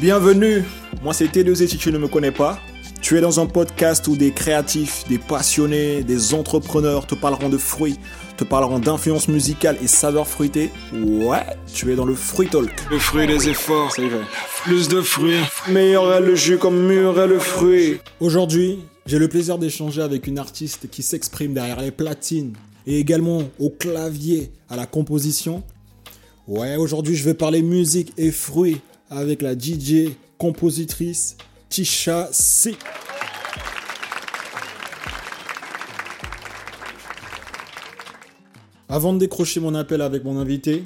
Bienvenue, moi c'est T2 si tu ne me connais pas. Tu es dans un podcast où des créatifs, des passionnés, des entrepreneurs te parleront de fruits, te parleront d'influence musicale et saveurs fruitées. Ouais, tu es dans le Fruit Talk. Le fruit des efforts, c'est vrai. Plus de fruits. Meilleur est le jus comme mûr est le fruit. Aujourd'hui, j'ai le plaisir d'échanger avec une artiste qui s'exprime derrière les platines et également au clavier, à la composition. Ouais, aujourd'hui je vais parler musique et fruits avec la DJ compositrice Tisha C. Avant de décrocher mon appel avec mon invité,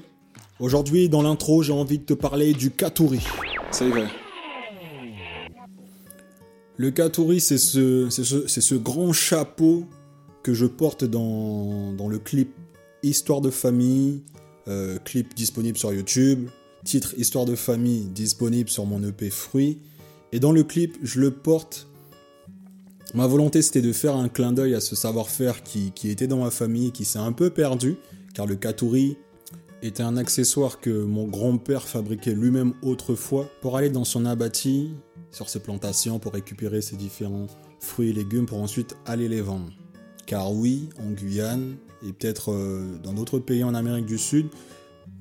aujourd'hui dans l'intro j'ai envie de te parler du Katuri. C'est vrai. Le Katuri c'est ce, c'est ce, ce grand chapeau que je porte dans, dans le clip Histoire de famille, euh, clip disponible sur YouTube, titre Histoire de famille disponible sur mon EP Fruits. Et dans le clip, je le porte. Ma volonté, c'était de faire un clin d'œil à ce savoir-faire qui, qui, était dans ma famille, qui s'est un peu perdu, car le katuri était un accessoire que mon grand-père fabriquait lui-même autrefois pour aller dans son abattis, sur ses plantations, pour récupérer ses différents fruits et légumes, pour ensuite aller les vendre. Car oui, en Guyane, et peut-être euh, dans d'autres pays en Amérique du Sud,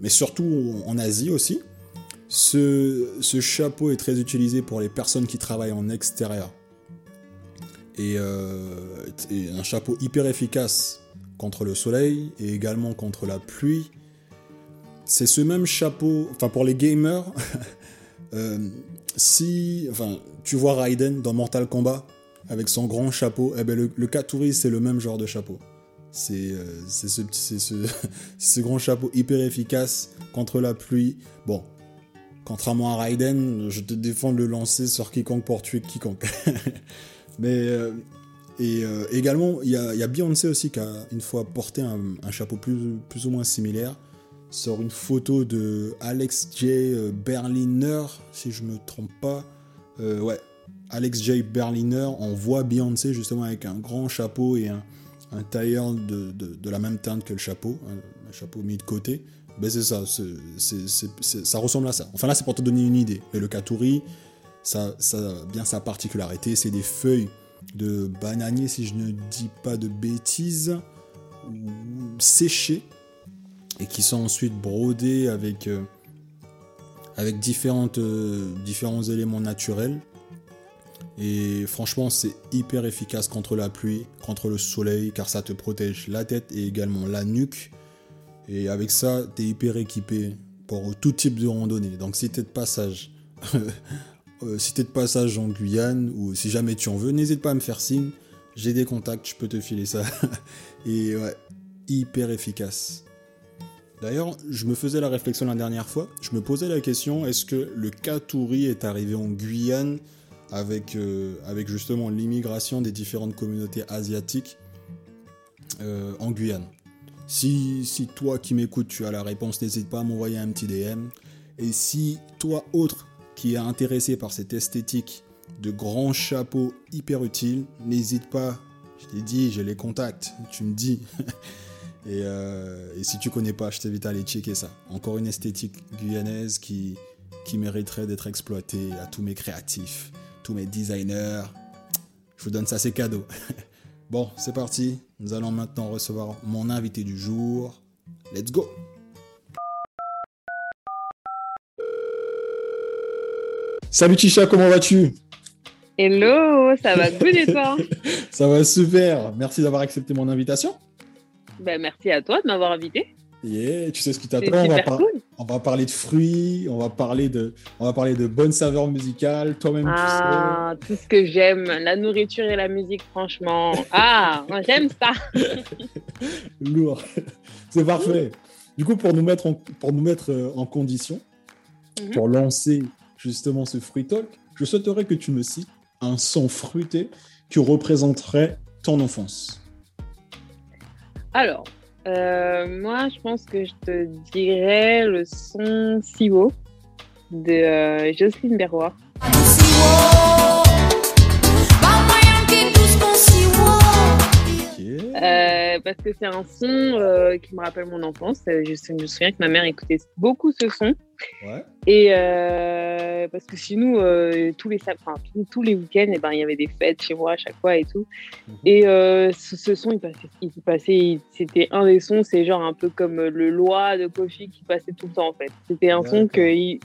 mais surtout en Asie aussi, ce, ce, chapeau est très utilisé pour les personnes qui travaillent en extérieur. Et, euh, et, un chapeau hyper efficace contre le soleil et également contre la pluie. C'est ce même chapeau, enfin pour les gamers, euh, si, enfin, tu vois Raiden dans Mortal Kombat avec son grand chapeau, eh ben le, le c'est le même genre de chapeau. C'est euh, ce, ce, ce grand chapeau hyper efficace contre la pluie. Bon, Contrairement à Raiden, je te défends de le lancer sur quiconque pour tuer quiconque. Mais euh, et euh, également, il y, a Beyoncé aussi qui a une fois porté un, chapeau plus, plus ou moins similaire sur une photo de Alex J. Berliner, si je me trompe pas. Ouais, Alex J. Berliner, on voit Beyoncé justement avec un grand chapeau et un, un tailleur de, de, la même teinte que le chapeau, un, chapeau mis de côté. Ben c'est ça, ça ressemble à ça. Enfin là, c'est pour te donner une idée. Mais le katuri, ça, ça a bien sa particularité, c'est des feuilles de bananier, si je ne dis pas de bêtises, séchées, et qui sont ensuite brodées avec, euh, avec différentes, euh, différents éléments naturels. Et franchement, c'est hyper efficace contre la pluie, contre le soleil, car ça te protège la tête et également la nuque. Et avec ça, tu es hyper équipé pour tout type de randonnée. Donc si tu es de passage, si tu es de passage en Guyane ou si jamais tu en veux, n'hésite pas à me faire signe. J'ai des contacts, je peux te filer ça. Et ouais, hyper efficace. D'ailleurs, je me faisais la réflexion la dernière fois. Je me posais la question est-ce que le Katuri est arrivé en Guyane avec, euh, avec justement l'immigration des différentes communautés asiatiques euh, en Guyane si, toi qui m'écoutes, tu as la réponse, n'hésite pas à m'envoyer un petit DM. Et si toi, autre, qui est intéressé par cette esthétique de grands chapeaux hyper utiles, n'hésite pas. Je t'ai dit, j'ai les contacts, tu me dis. et, euh, et, si tu connais pas, je t'invite à aller checker ça. Encore une esthétique guyanaise qui mériterait d'être exploitée à tous mes créatifs, tous mes designers. Je vous donne ça, c'est cadeau. Bon, c'est parti. Nous allons maintenant recevoir mon invité du jour. Let's go Salut Tisha, comment vas-tu? Hello, ça va good et toi? Ça va super. Merci d'avoir accepté mon invitation. Ben, merci à toi de m'avoir invité. Yeah, tu sais ce qui t'attend. On, va cool. on va parler de fruits, on va parler de, on va parler de bonnes saveurs musicales. Toi-même, ah, tu sais. tout ce que j'aime, la nourriture et la musique, franchement. Ah, j'aime ça. Lourd. C'est parfait. Du coup, pour nous mettre en, pour nous mettre euh, en condition, mm -hmm. pour lancer justement ce fruit talk, je souhaiterais que tu me cites un son fruité qui représenterait ton enfance. Alors, euh, moi, je pense que je te dirais le son Siwo de euh, Jocelyne Berroir. Euh, parce que c'est un son euh, qui me rappelle mon enfance. Je, je, me souviens que ma mère écoutait beaucoup ce son. Ouais. Et, euh, parce que chez nous, euh, tous les, enfin, tous, les week-ends, eh ben, il y avait des fêtes chez moi à chaque fois et tout. Mhm. Et euh, ce, ce son, il passait, il passait, c'était un des sons, c'est genre un peu comme le Loi de Kofi qui passait tout le temps en fait. C'était un son que il,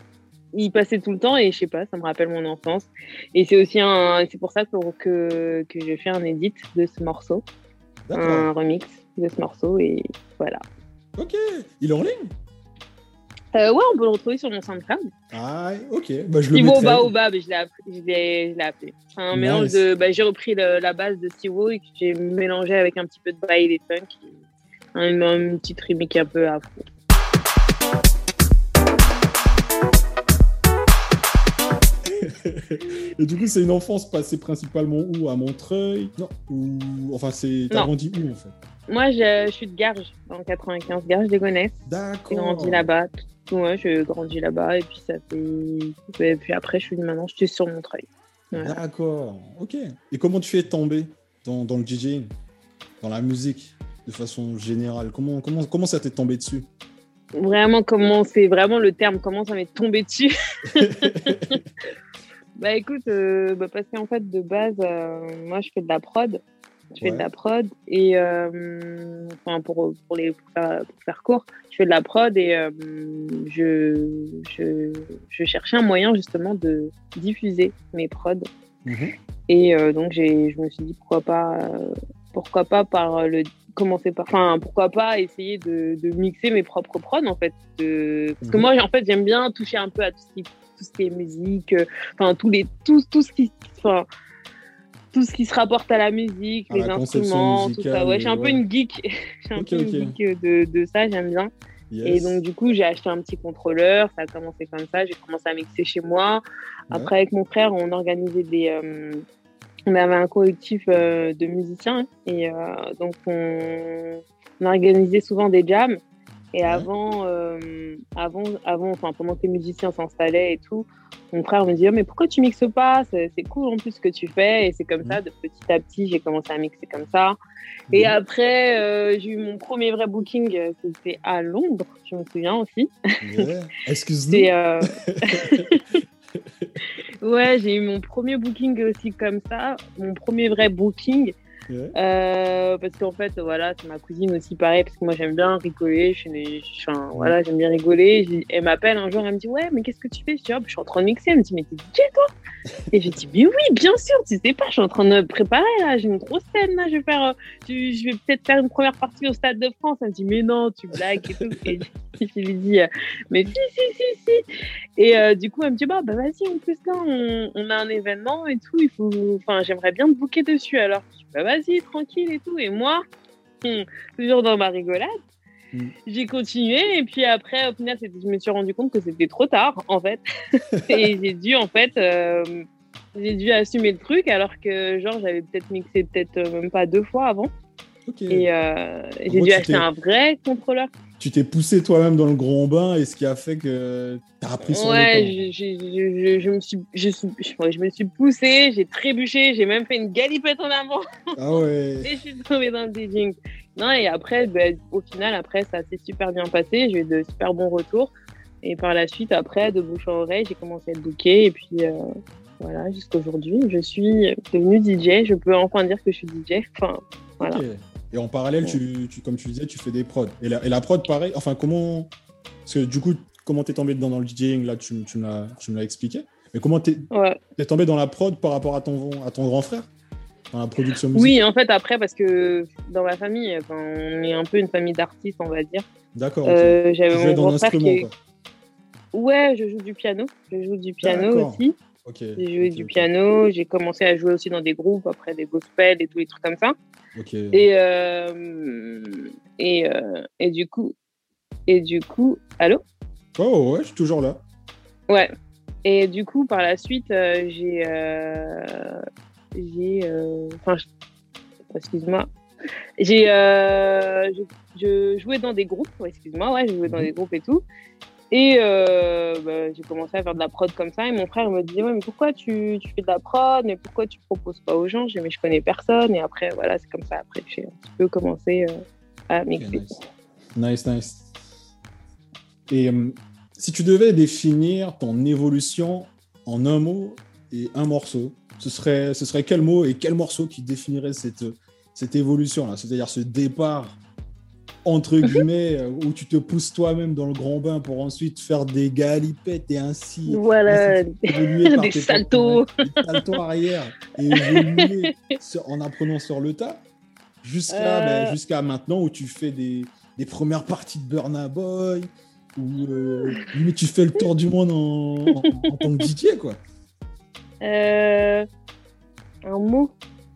il passait tout le temps et je sais pas, ça me rappelle mon enfance. Et c'est aussi un, c'est pour ça que, que, que j'ai fait un edit de ce morceau, un remix de ce morceau et voilà. Ok. Il est en ligne? Euh, ouais, on peut le retrouver sur mon SoundCloud. Ah, ok. Bah, je le mettrai. Baobab, je l'ai appelé. C'est un Nice. mélange de. Bah, j'ai repris le- la base de Siwo et que j'ai mélangé avec un petit peu de bail et funk. Un, un petit remix un peu afro. Et du coup, c'est une enfance passée principalement où? À Montreuil? Non. Ou... Enfin, c'est... T'as grandi où, en fait? Moi, je, je suis de Garges, le 95, Garges des Gonesse. J'ai D'accord. grandi là-bas. Ouais, j'ai grandi là-bas et puis ça fait. Et puis après, je suis maintenant, je suis sur Montreuil. Voilà. D'accord. Ok. Et comment tu es tombé dans, dans le DJing Dans la musique De façon générale Comment, comment, comment ça t'est tombé dessus? Vraiment, comment c'est vraiment le terme, comment ça m'est tombé dessus? Bah écoute, euh, bah, parce qu'en fait de base, euh, moi je fais de la prod, je fais de la prod et euh, enfin pour pour les pour faire, pour faire court, je fais de la prod et euh, je, je je cherchais un moyen justement de diffuser mes prods Mhm. et euh, donc j'ai je me suis dit pourquoi pas euh, pourquoi pas par le commencer par enfin pourquoi pas essayer de, de mixer mes propres prods en fait de- parce que Mhm. moi en fait j'aime bien toucher un peu à tout ce qui tout ce qui est musique euh, enfin tous les tout, tout ce qui enfin tout ce qui se rapporte à la musique À les la instruments tout ça ouais je suis un peu ouais. une geek je suis un Ok, peu une geek de, de ça j'aime bien Yes. et donc, du coup, j'ai acheté un petit contrôleur. Ça a commencé comme ça. J'ai commencé à mixer chez moi. Après, avec mon frère, on organisait des. euh, on avait un collectif euh, de musiciens. Et euh, donc, on, on organisait souvent des jams. Et avant, euh, avant, avant, enfin, pendant que les musiciens s'installaient et tout, mon frère me dit Oh, Mais pourquoi tu mixes pas? C'est cool en plus ce que tu fais. Et c'est comme Mhm. ça, de petit à petit, j'ai commencé à mixer comme ça. Et Mhm. après, euh, j'ai eu mon premier vrai booking, c'était à Londres, je me souviens aussi. Yeah. Excuse-nous. Euh, ouais, j'ai eu mon premier booking aussi comme ça, mon premier vrai booking. Euh, parce qu'en fait, voilà, c'est ma cousine aussi, pareil, parce que moi j'aime bien rigoler. Je suis, une- je suis un- voilà, j'aime bien rigoler. Elle m'appelle un jour, elle me dit Ouais, mais qu'est-ce que tu fais? Je dis Ah, bah, Je suis en train de mixer. Elle me dit Mais t'es DJ toi? Et j'ai dit Mais oui, bien sûr, tu sais pas, je suis en train de préparer là, j'ai une grosse scène euh, je vais peut-être faire une première partie au Stade de France. Elle me dit Mais non, tu blagues et tout. Et je lui dis euh, Mais si, si, si, si. Et euh, du coup, elle me dit Bah, bah vas-y, en plus là, on, a un événement et tout, il j'aimerais bien te booker dessus alors. Je dis, bah vas-y, tranquille et tout. Et moi, hum, toujours dans ma rigolade, Mm. j'ai continué. Et puis après, au final, je me suis rendu compte que c'était trop tard, en fait. et j'ai dû, en fait, euh, j'ai dû assumer le truc alors que, genre, j'avais peut-être mixé peut-être euh, même pas deux fois avant. Et euh, j'ai dû tu acheter un vrai contrôleur. Tu t'es poussé toi-même dans le grand bain et ce qui a fait que t'as appris sur Ouais, je, je, me suis, je, je, me suis poussée, j'ai trébuché, j'ai même fait une galipette en avant. Ah ouais. Et je suis tombée dans le DJing. Non, et après, ben, au final, après, ça s'est super bien passé. J'ai eu de super bons retours. Et par la suite, après, de bouche en oreille, j'ai commencé à être booker. Et puis, euh, voilà, jusqu'à aujourd'hui, je suis devenue DJ. Je peux enfin dire que je suis DJ. Enfin, voilà. Et en parallèle, tu, tu- comme tu disais, tu fais des prods. Et la, et la prod, pareil. Enfin, comment. Parce que du coup, comment t'es tombé dedans dans le DJing Là, tu, tu me l'as tu me l'as expliqué. Mais comment t'es Ouais. t'es tombé dans la prod par rapport à ton, à ton grand frère? Dans la production musicale? Oui, en fait, après, parce que dans ma famille, enfin, on est un peu une famille d'artistes, on va dire. D'accord. ok. Euh, Tu J'avais mon dans grand frère l'instrument, qui quoi. Ouais, je joue du piano. Je joue du piano D'accord. aussi. Ok. J'ai joué du piano. J'ai commencé à jouer aussi dans des groupes, après des gospels et tous les trucs comme ça. Et, euh, et, euh, et du coup, et du coup, allô? Oh, ouais, je suis toujours là. Ouais. Et du coup, par la suite, euh, j'ai, j'ai, enfin, excuse-moi, j'ai, je, je jouais dans des groupes, excuse-moi, ouais, je jouais dans Mhm. des groupes et tout. Et euh, bah, j'ai commencé à faire de la prod comme ça. Et mon frère me disait, ouais, mais pourquoi tu, tu fais de la prod? Mais pourquoi tu proposes pas aux gens? J'ai mais je connais personne. Et après, voilà, c'est comme ça. Après, j'ai un petit peu commencé euh, à mixer. nice. Nice, nice. Et euh, si tu devais définir ton évolution en un mot et un morceau, ce serait, ce serait quel mot et quel morceau qui définirait cette, cette évolution-là? C'est-à-dire ce départ, entre guillemets, euh, où tu te pousses toi-même dans le grand bain pour ensuite faire des galipettes et ainsi. Voilà, des saltos. Des saltos arrière et évoluer en apprenant sur le tas. Jusqu'à Euh. ben, jusqu'à maintenant où tu fais des, des premières parties de Burna Boy, où euh, limite tu fais le tour du monde en, en- en tant que DJ, quoi. Euh, un mot.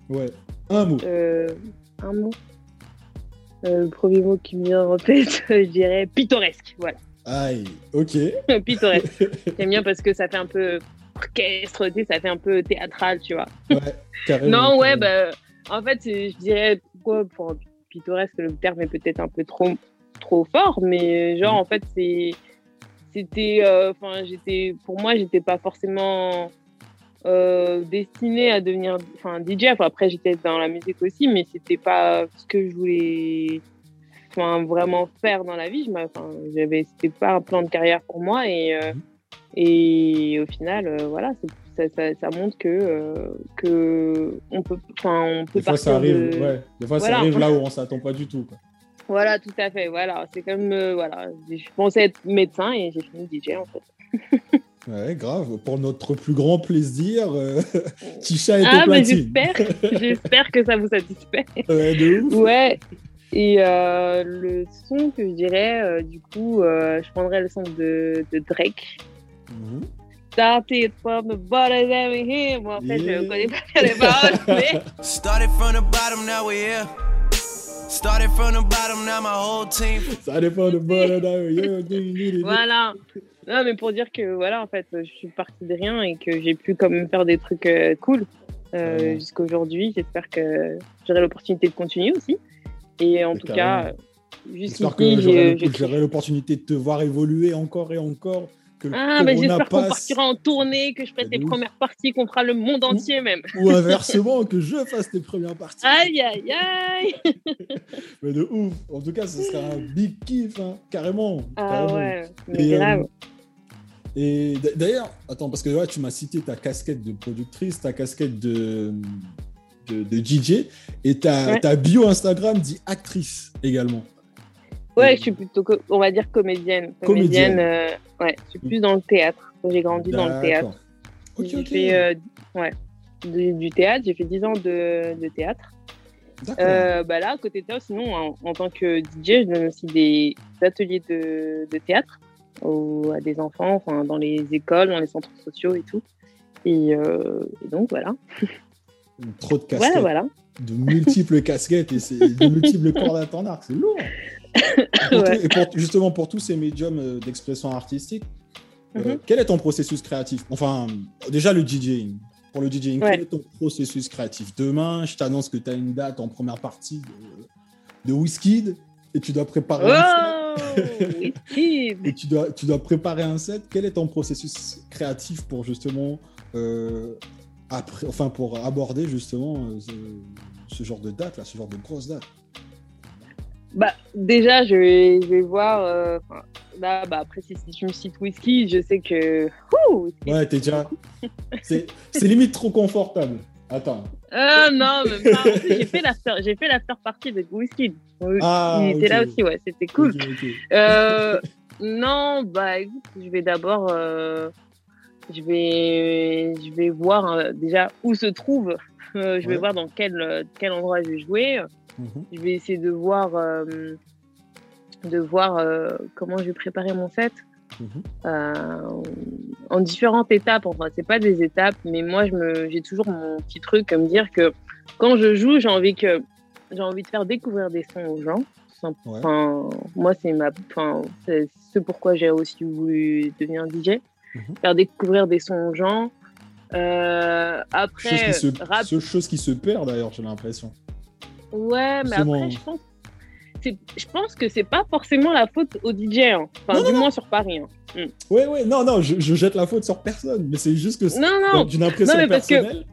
Ouais, un mot. un mot. Euh, le premier mot qui me vient en tête, je dirais pittoresque. Voilà, Aïe, ok. pittoresque. J'aime bien parce que ça fait un peu orchestre, ça fait un peu théâtral, tu vois. Ouais, carrément. Non, ouais, bah, en fait, je dirais pourquoi pour pittoresque, le terme est peut-être un peu trop, trop fort, mais genre, Mhm. en fait, c'est, c'était, euh, enfin, j'étais, pour moi, j'étais pas forcément euh, destinée à devenir, enfin, DJ. Enfin, après, j'étais dans la musique aussi, mais c'était pas ce que je voulais, enfin, vraiment faire dans la vie. Enfin, j'avais, c'était pas un plan de carrière pour moi et euh, Mhm. et au final, euh, voilà, ça, ça, ça montre que, euh, que on peut, enfin, on peut Des fois, ça arrive, de- ouais. Des fois, Voilà. ça arrive là où on s'attend pas du tout. Quoi. Voilà, tout à fait. Voilà, c'est comme, euh, voilà, je pensais être médecin et j'ai fini DJ en fait. Ouais, grave. Pour notre plus grand plaisir, euh, Tisha est Ah, au bah j'espère, j'espère que ça vous satisfait. Ouais, de ouf. Ouais. Et euh, le son que je dirais, euh, du coup, euh, je prendrais le son de, de Drake. Mhm. Started from the bottom of here. Bon, en fait, Yeah. je connais pas les paroles, mais Started from the bottom, now we're here. Started from the bottom, now my whole team. Ça dépend de bon. Yo, ding, ding, ding. voilà. Non, mais pour dire que, voilà, en fait, je suis partie de rien et que j'ai pu quand même faire des trucs euh, cool euh, Ouais. jusqu'à aujourd'hui. J'espère que j'aurai l'opportunité de continuer aussi. Et en tout carrément. cas, euh, J'espère que jusqu'ici, j'ai- j'aurai l'opportunité de te voir évoluer encore et encore. Que le Ah, mais corona j'espère qu'on partira en tournée, que je ferai De tes premières parties, qu'on fera le monde entier même. Ou inversement, que je fasse tes premières parties. Aïe, aïe, aïe. Mais de ouf. En tout cas, ce sera un big kiff, hein, carrément. Ah carrément. ouais, mais Et, euh, grave. Et d'ailleurs, attends, parce que là, tu m'as cité ta casquette de productrice, ta casquette de, de, de DJ, et ta, Ouais. ta bio Instagram dit actrice également. Ouais, je suis plutôt, on va dire comédienne. Comédienne. Comédienne, euh, ouais, je suis plus dans le théâtre. J'ai grandi dans le théâtre. D'accord. Ok, j'ai ok. fait euh, ouais, du, du théâtre, j'ai fait 10 ans de, de théâtre. Euh, bah là, à côté de ça, sinon, en, en tant que DJ, je donne aussi des ateliers de, de théâtre aux- à des enfants, enfin, dans les écoles, dans les centres sociaux et tout. Et, euh, et donc, voilà. Trop de casquettes, Voilà, voilà. de multiples casquettes et de multiples cordes à ton arc, c'est lourd. Et pour Ouais. tout- et pour- justement, pour tous ces médiums euh, d'expression artistique, euh, Mhm. quel est ton processus créatif? Enfin, déjà le DJing. Pour le DJing, Ouais. quel est ton processus créatif? Demain, je t'annonce que tu as une date en première partie de, de Wizkid et tu dois préparer un set. Oh, Et tu dois, tu dois préparer un set. Quel est ton processus créatif pour justement euh, après, enfin pour aborder justement euh, ce, ce genre de date là, ce genre de grosse date Bah, déjà, je vais, je vais voir. euh, là, bah, après, si, si tu me cites whisky, je sais que. Ouh. Ouais, t'es déjà. C'est limite trop confortable. Attends. Ah non, même pas. J'ai fait l'after, fait l'after party avec whisky. Ah, Il était ok. là aussi, ouais, c'était cool. Euh, non, bah écoute, je vais d'abord, euh, je vais, je vais voir euh, déjà où se trouve. euh, je vais Ouais. voir dans quel, euh, quel endroit je vais jouer. Mhm. Je vais essayer de voir, euh, de voir euh, comment je vais préparer mon set. Mhm. euh, en différentes étapes. Enfin, c'est pas des étapes, mais moi, j'ai toujours mon petit truc à me dire que quand je joue, j'ai envie que, j'ai envie de faire découvrir des sons aux gens. Ouais. Enfin, moi, c'est ma, enfin, ce pourquoi j'ai aussi voulu devenir DJ, Mhm. faire découvrir des sons aux gens. Euh, Chose après, qui se, rap, chose qui se perd d'ailleurs, j'ai l'impression. Ouais, mais après, je pense, je pense que c'est pas forcément la faute au DJ. hein. Enfin, Non, du non, moins sur Paris. hein. Ouais, ouais, non, non, je, je jette la faute sur personne, mais c'est juste que c'est- Non, non, d'une impression Non, mais parce que- personnelle.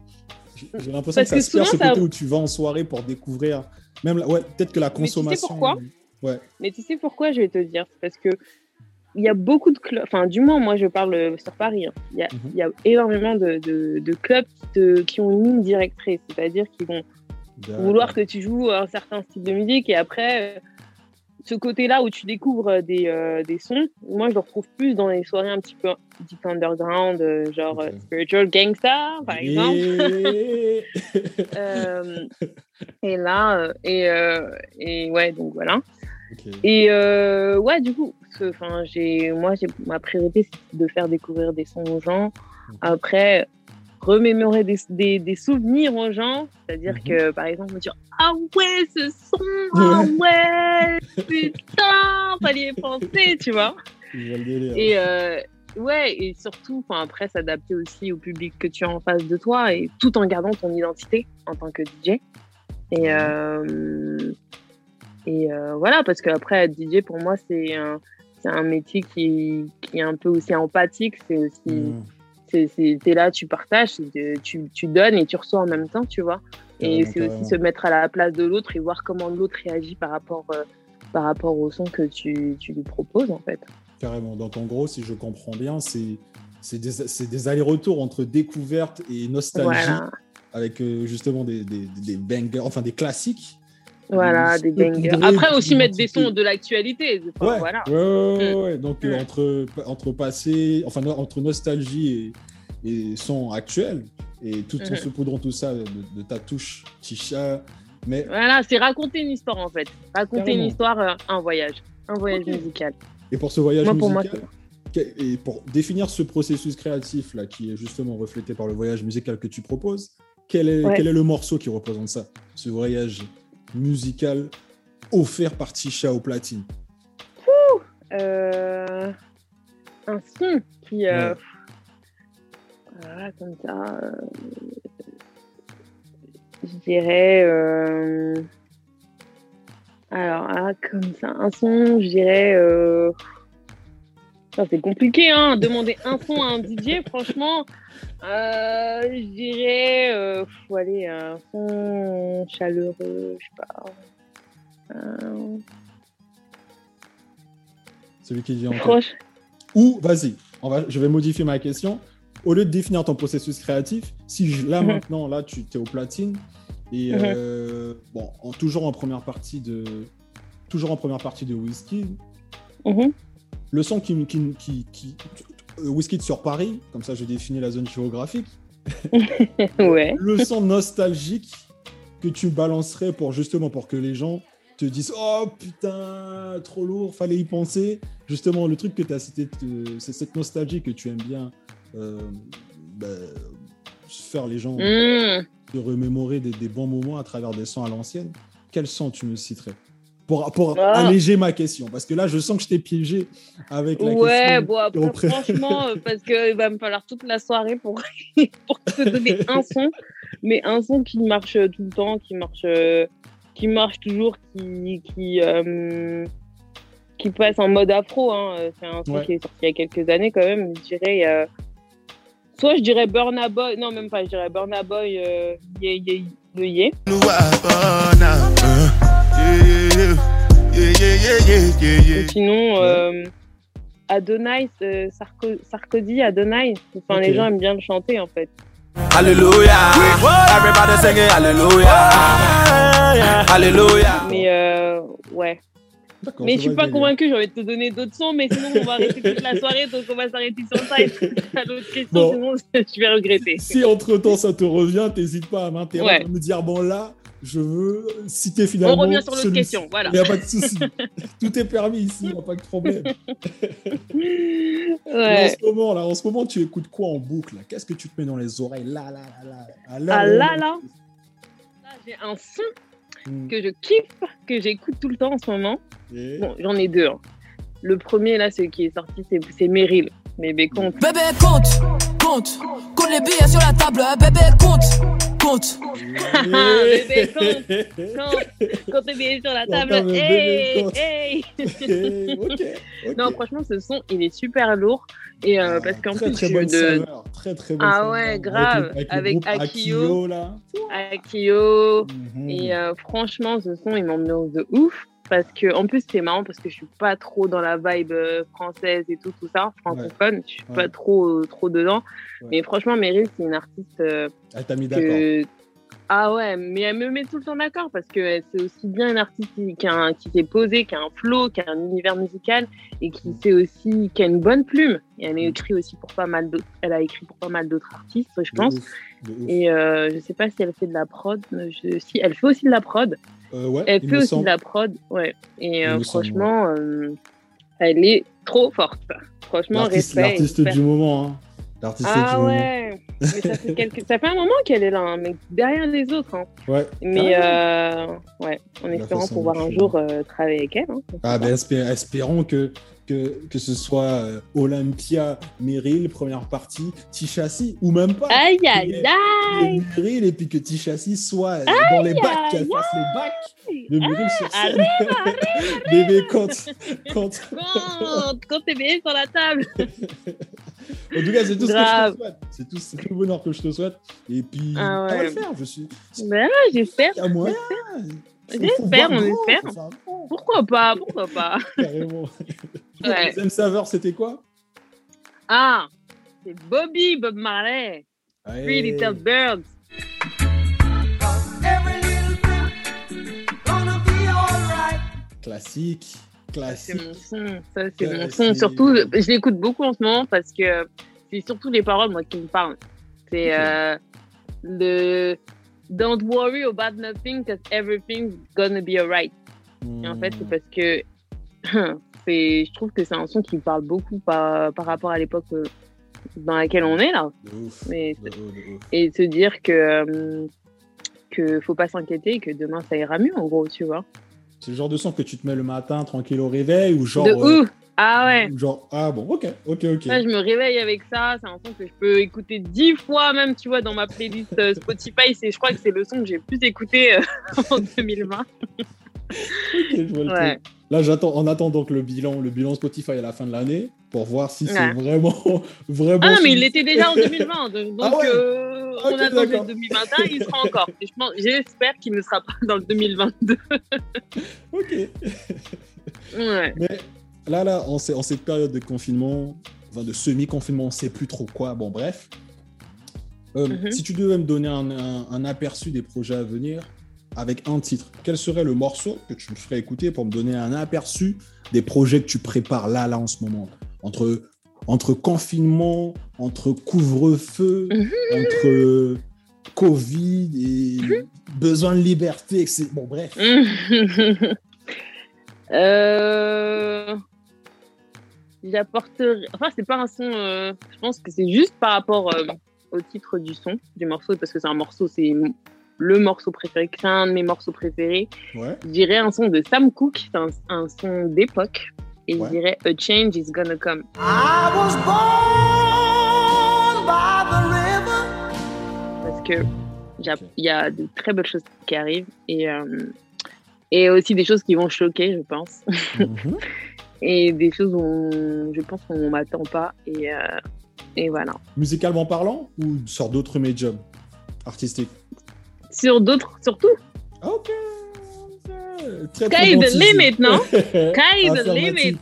J'ai j'ai l'impression que parce ça que se perd ce souvent, ça- côté où tu vas en soirée pour découvrir. Même, la- ouais, peut-être que la Mais tu sais consommation. pourquoi? Ouais. Mais tu sais pourquoi je vais te dire? Parce que il y a beaucoup de clubs, enfin, du moins, moi, je parle euh, sur Paris. hein. Il y, a, Mhm. il y a énormément de, de- de clubs qui, te- qui ont une ligne directrice, c'est-à-dire qu'ils vont vouloir que tu joues un certain style de musique et après, euh, ce côté-là où tu découvres des, euh, des sons, moi, je le retrouve plus dans les soirées un petit peu deep underground, euh, genre euh, Spiritual Gangsta, par exemple. Et- Euh, et là, euh, et, euh, et ouais, donc voilà. Et euh, ouais, du coup, moi, j'ai, ma priorité, c'est de faire découvrir des sons aux gens. Après, remémorer des, des, des souvenirs aux gens. C'est-à dire Mhm. que, par exemple, me dire Ah ouais, ce son, ah ouais, putain, fallait y penser, tu vois. Délire. Et euh, ouais, et surtout, après, s'adapter aussi au public que tu as en face de toi et tout en gardant ton identité en tant que DJ. Et, euh, et euh, voilà, parce qu'après, être DJ, pour moi, c'est un, c'est un métier qui, qui est un peu aussi empathique. C'est aussi, Mm. T'es là, tu partages, tu, tu donnes et tu reçois en même temps, tu vois. Et c'est aussi se mettre à la place de l'autre et voir comment l'autre réagit par rapport, euh, par rapport au son que tu, tu lui proposes, en fait. Carrément. Donc, en gros, si je comprends bien, c'est des, des allers-retours entre découverte et nostalgie Voilà. avec euh, justement des, des, des bangers, enfin des classiques. Voilà, des bangers. Après pour aussi mettre des sons de l'actualité. Enfin, Ouais, voilà. ouais, ouais, ouais, ouais. Donc, euh, entre, entre passé, enfin, entre nostalgie et, et son actuel, et tout en saupoudrant tout ça de, de ta touche chicha. Mais Voilà, c'est raconter une histoire en fait. Raconter Carrément. une histoire, euh, un voyage. Un voyage musical. Et pour ce voyage Moi, pour moi, musical, que- et pour définir ce processus créatif là, qui est justement reflété par le voyage musical que tu proposes, quel est, Ouais. quel est le morceau qui représente ça Ce voyage musical offert par Tisha au platine. Euh, un son qui. euh, Ouais. Comme ça. euh, Je dirais. euh, Alors, ah, comme ça, un son, je dirais. Ça, C'est compliqué, hein, demander un son à un DJ, franchement. euh, je dirais. Euh... Faut aller un son chaleureux, je sais pas. Euh, Celui qui vient en proche. Ou, vas-y, va, je vais modifier ma question. Au lieu de définir ton processus créatif, si je- là Mhm. maintenant, là, tu es au platine, et Mhm. euh, bon, en- toujours en première partie de, toujours en première partie de Whisky, Mhm. Le son qui, qui, qui, qui euh, Whisky sur Paris, comme ça je définis la zone géographique, Ouais. le son nostalgique que tu balancerais pour justement pour que les gens te disent oh putain trop lourd fallait y penser justement le truc que tu as cité c'est cette nostalgie que tu aimes bien euh, bah, faire les gens Mmh. de remémorer des, des bons moments à travers des sons à l'ancienne quel son tu me citerais? Pour, pour Ah. alléger ma question parce que là je sens que je t'ai piégé avec la Ouais, question bon, après, auprès- franchement, euh, parce qu'il va me falloir toute la soirée pour, pour te donner un son, mais un son qui marche tout le temps, qui marche, euh, qui marche toujours, qui, qui, euh, qui passe en mode afro. Hein. Euh, C'est un son Ouais. qui est sorti il y a quelques années quand même. Je dirais, euh, soit je dirais Burna Boy, non, même pas, je dirais Burna Boy, euh, yeah, yeah, yeah. Sinon, euh, Adonai, euh, Sarko- Sarkozy, Adonai. Enfin, les gens aiment bien le chanter en fait. Hallelujah. Everybody singing hallelujah. Hallelujah. Mais euh, ouais. Mais je suis pas délire. convaincue, j'ai envie de te donner d'autres sons, mais sinon on va arrêter toute la soirée, donc on va s'arrêter sur ça et à l'autre question, Bon. sinon je vais regretter. Si entre temps ça te revient, t'hésites pas à m'interrompre, Ouais. à me dire bon là, je veux citer finalement. On revient sur l'autre question, voilà. Il n'y a pas de souci. Tout est permis ici, il n'y a pas de problème. En ce moment là, en ce moment, tu écoutes quoi en boucle là? Qu'est-ce que tu te mets dans les oreilles? Là, là, là, là, Ah, là, Ah là là. Là, j'ai un son Hmm. que je kiffe, que j'écoute tout le temps en ce moment. Et- Bon, j'en ai deux. hein. Le premier, là, celui qui est sorti, c'est c'est Meryl. Mais mais compte. Bébé, compte, compte, compte les billets sur la table, bébé, compte, compte. Bébé, compte, compte, compte les billets sur la Compte, table. Hey, compte. hey. ok. Non, franchement, ce son, il est super lourd. Et euh, Ah, parce qu'en très, plus, très je- bonne de saveur, très très bonne Ah saveur. ouais, Avec le- grave. Avec, Akio. Akio là. Akio. Mhm. Et euh, franchement, ce son, il m'ambiance de ouf. Parce que, en plus, c'est marrant parce que je suis pas trop dans la vibe euh, française et tout, tout ça, francophone. Je suis Ouais. pas trop, trop dedans. Ouais. Mais franchement, Meryl, c'est une artiste euh, Elle t'a mis d'accord. Ah ouais, mais elle me met tout le temps d'accord parce que c'est aussi bien une artiste qui, un- qui s'est posée, qui a un flow, qui a un univers musical et qui sait aussi, qui a une bonne plume. Et elle a écrit aussi pour pas mal d'autres, elle a écrit pour pas mal d'autres artistes, je De pense. ouf, de ouf. Et euh, je sais pas si elle fait de la prod. mais Je... Si, elle fait aussi de la prod. Euh, ouais, Elle fait aussi semble. de la prod, ouais. Et euh, me semble, franchement, euh, elle est trop forte. Franchement, respect. l'artiste du moment. Hein. L'artiste Ah ouais, mais ça fait, quelques... ça fait un moment qu'elle est là, hein, mais derrière les autres. hein. Ouais. Mais Carrément. euh, ouais, en espérant pouvoir un jour euh, travailler avec elle. hein. Ah ben espé- espérons que, que, que ce soit euh, Olympia, Meryl, première partie, Tichassi, ou même pas. Aïe aïe aïe Meryl et puis que Tichassi soit dans les bacs, qu'elle fasse les bacs de Meryl sur scène. Bébé, quand, quand... Quand, quand t'es bien sur la table. En tout cas, c'est tout ce que je te souhaite. C'est tout, c'est tout le bonheur que je te souhaite. Et puis, Ah va ouais. le faire. Je suis. Ben, j'espère. A moyen. J'espère, on espère. Pourquoi pas, pourquoi pas. Carrément. Ouais. Deuxième saveur, c'était quoi? Ah, c'est Bobby, Bob Marley. Three Allez. Little Birds. Every C'est mon son. Ça, c'est mon son. Surtout, je l'écoute beaucoup en ce moment parce que c'est surtout les paroles, moi, qui me parlent. C'est euh, le Don't worry about nothing because everything's gonna be alright. Et en fait, c'est parce que c'est, je trouve que c'est un son qui me parle beaucoup par, par rapport à l'époque euh, dans laquelle on est là. De ouf. Mais, De ouf, de ouf. et se dire que euh, que faut pas s'inquiéter et que demain ça ira mieux en gros, tu vois. C'est le genre de son que tu te mets le matin tranquille au réveil ou genre. de euh. Ah ouais. ou genre ah bon ok ok ok. Là, je me réveille avec ça. C'est un son que je peux écouter dix fois, même, tu vois, dans ma playlist euh, Spotify. Je crois que c'est le son que j'ai le plus écouté euh, en 2020. Ok, je vois le Ouais. truc. Là j'attends on attend donc le bilan le bilan Spotify à la fin de l'année pour voir si c'est vraiment vraiment. Ah non, mais il l'était déjà en 2020. de- Donc, Ah ouais. euh, on attend le 2021. Il sera encore. Et je pense- j'espère qu'il ne sera pas dans le 2022. Ok. Ouais. Mais là, là, en, en cette période de confinement, enfin de semi-confinement, on sait plus trop quoi. Bon, bref. Euh, Mhm. Si tu devais me donner un, un- un aperçu des projets à venir avec un titre, quel serait le morceau que tu me ferais écouter pour me donner un aperçu des projets que tu prépares là, là, en ce moment? Entre, entre confinement, entre couvre-feu, entre Covid et besoin de liberté. etc. Bon, bref. euh... J'apporterai. Enfin, c'est pas un son. euh, Je pense que c'est juste par rapport euh, au titre du son, du morceau, parce que c'est un morceau, c'est le morceau préféré, c'est un de mes morceaux préférés. Ouais. Je dirais un son de Sam Cooke, c'est un, un son d'époque. Et Ouais. je dirais A Change is Gonna Come. I was born by the river. Parce que il y a- y de très belles choses qui arrivent. Et, euh, et aussi des choses qui vont choquer, je pense. Mhm. et des choses où on- je pense qu'on m'attend pas. Et, euh, et voilà. Musicalement parlant ou sur d'autres médiums artistiques? Sur d'autres, surtout. Ok. Très Sky the limit, non Sky the limit.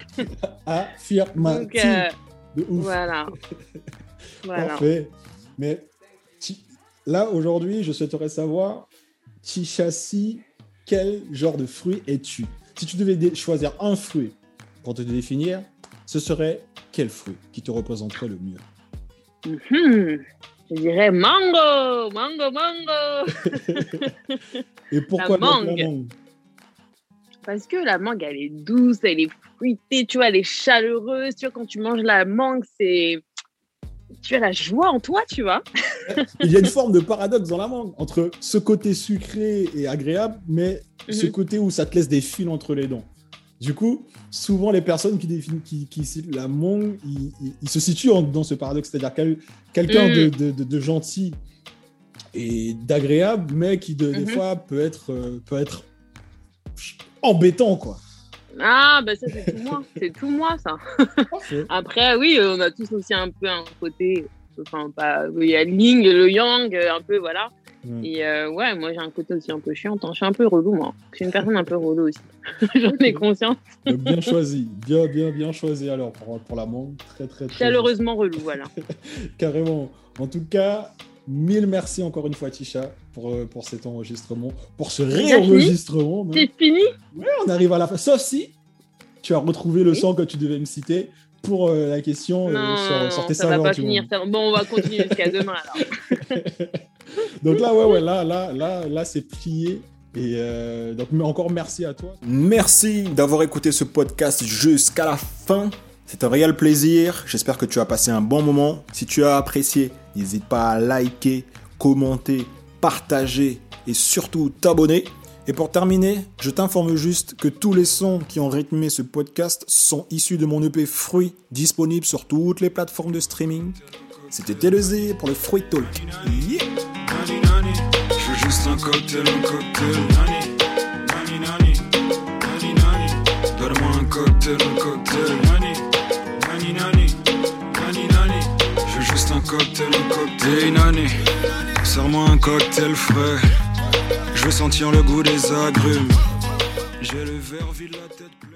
Affirmatif. Donc, euh, De ouf. voilà. voilà. Parfait. Mais là, aujourd'hui, je souhaiterais savoir, Tichassi, quel genre de fruit es-tu? Si tu devais choisir un fruit pour te définir, ce serait quel fruit qui te représenterait le mieux? Mhm. Je dirais mango, mango, mango. Et pourquoi La donc la mangue. mangue Parce que la mangue, elle est douce, elle est fruitée, tu vois, elle est chaleureuse. Tu vois, quand tu manges la mangue, c'est. Tu as la joie en toi, tu vois. Il y a une forme de paradoxe dans la mangue entre ce côté sucré et agréable, mais ce Mhm. côté où ça te laisse des fils entre les dents. Du coup, souvent les personnes qui définissent qui, qui citent la mangue, ils, ils- ils se situent en- dans ce paradoxe, c'est-à-dire quel- quelqu'un Mhm. de, de- de- de gentil et d'agréable, mais qui de- des Mhm. fois peut être, euh, peut être embêtant, quoi. Ah, bah ça, c'est tout moi. C'est tout moi, ça. Après, oui, on a tous aussi un peu un côté. Enfin, pas. Il y a le yin, le yang, un peu, voilà. Ouais. Et euh, ouais, moi j'ai un côté aussi un peu chiant. Je suis un peu relou, moi. Je suis une personne un peu relou aussi. J'en ai conscience. Donc, bien choisi, bien, bien, bien choisi alors pour, pour l'amende. Très, très, très. Chaleureusement relou, voilà. Carrément. En tout cas, mille merci encore une fois, Tisha, pour, euh, pour cet enregistrement, pour ce réenregistrement. C'est fini Ouais, on arrive à la fin. Sauf si tu as retrouvé le Oui. son que tu devais me citer pour euh, la question euh, Non, sur, sur tes ça va pas finir. Bon, on va continuer jusqu'à demain alors. Donc là, ouais, ouais, là, là, là, là, c'est plié. Et euh, donc, mais encore merci à toi. Merci d'avoir écouté ce podcast jusqu'à la fin. C'est un réel plaisir. J'espère que tu as passé un bon moment. Si tu as apprécié, n'hésite pas à liker, commenter, partager et surtout t'abonner. Et pour terminer, je t'informe juste que tous les sons qui ont rythmé ce podcast sont issus de mon EP Fruit, disponible sur toutes les plateformes de streaming. C'était TLZ pour le Fruit Talk. Un cocktail frais. Veux sentir le goût des agrumes. J'ai le verre vide, la tête.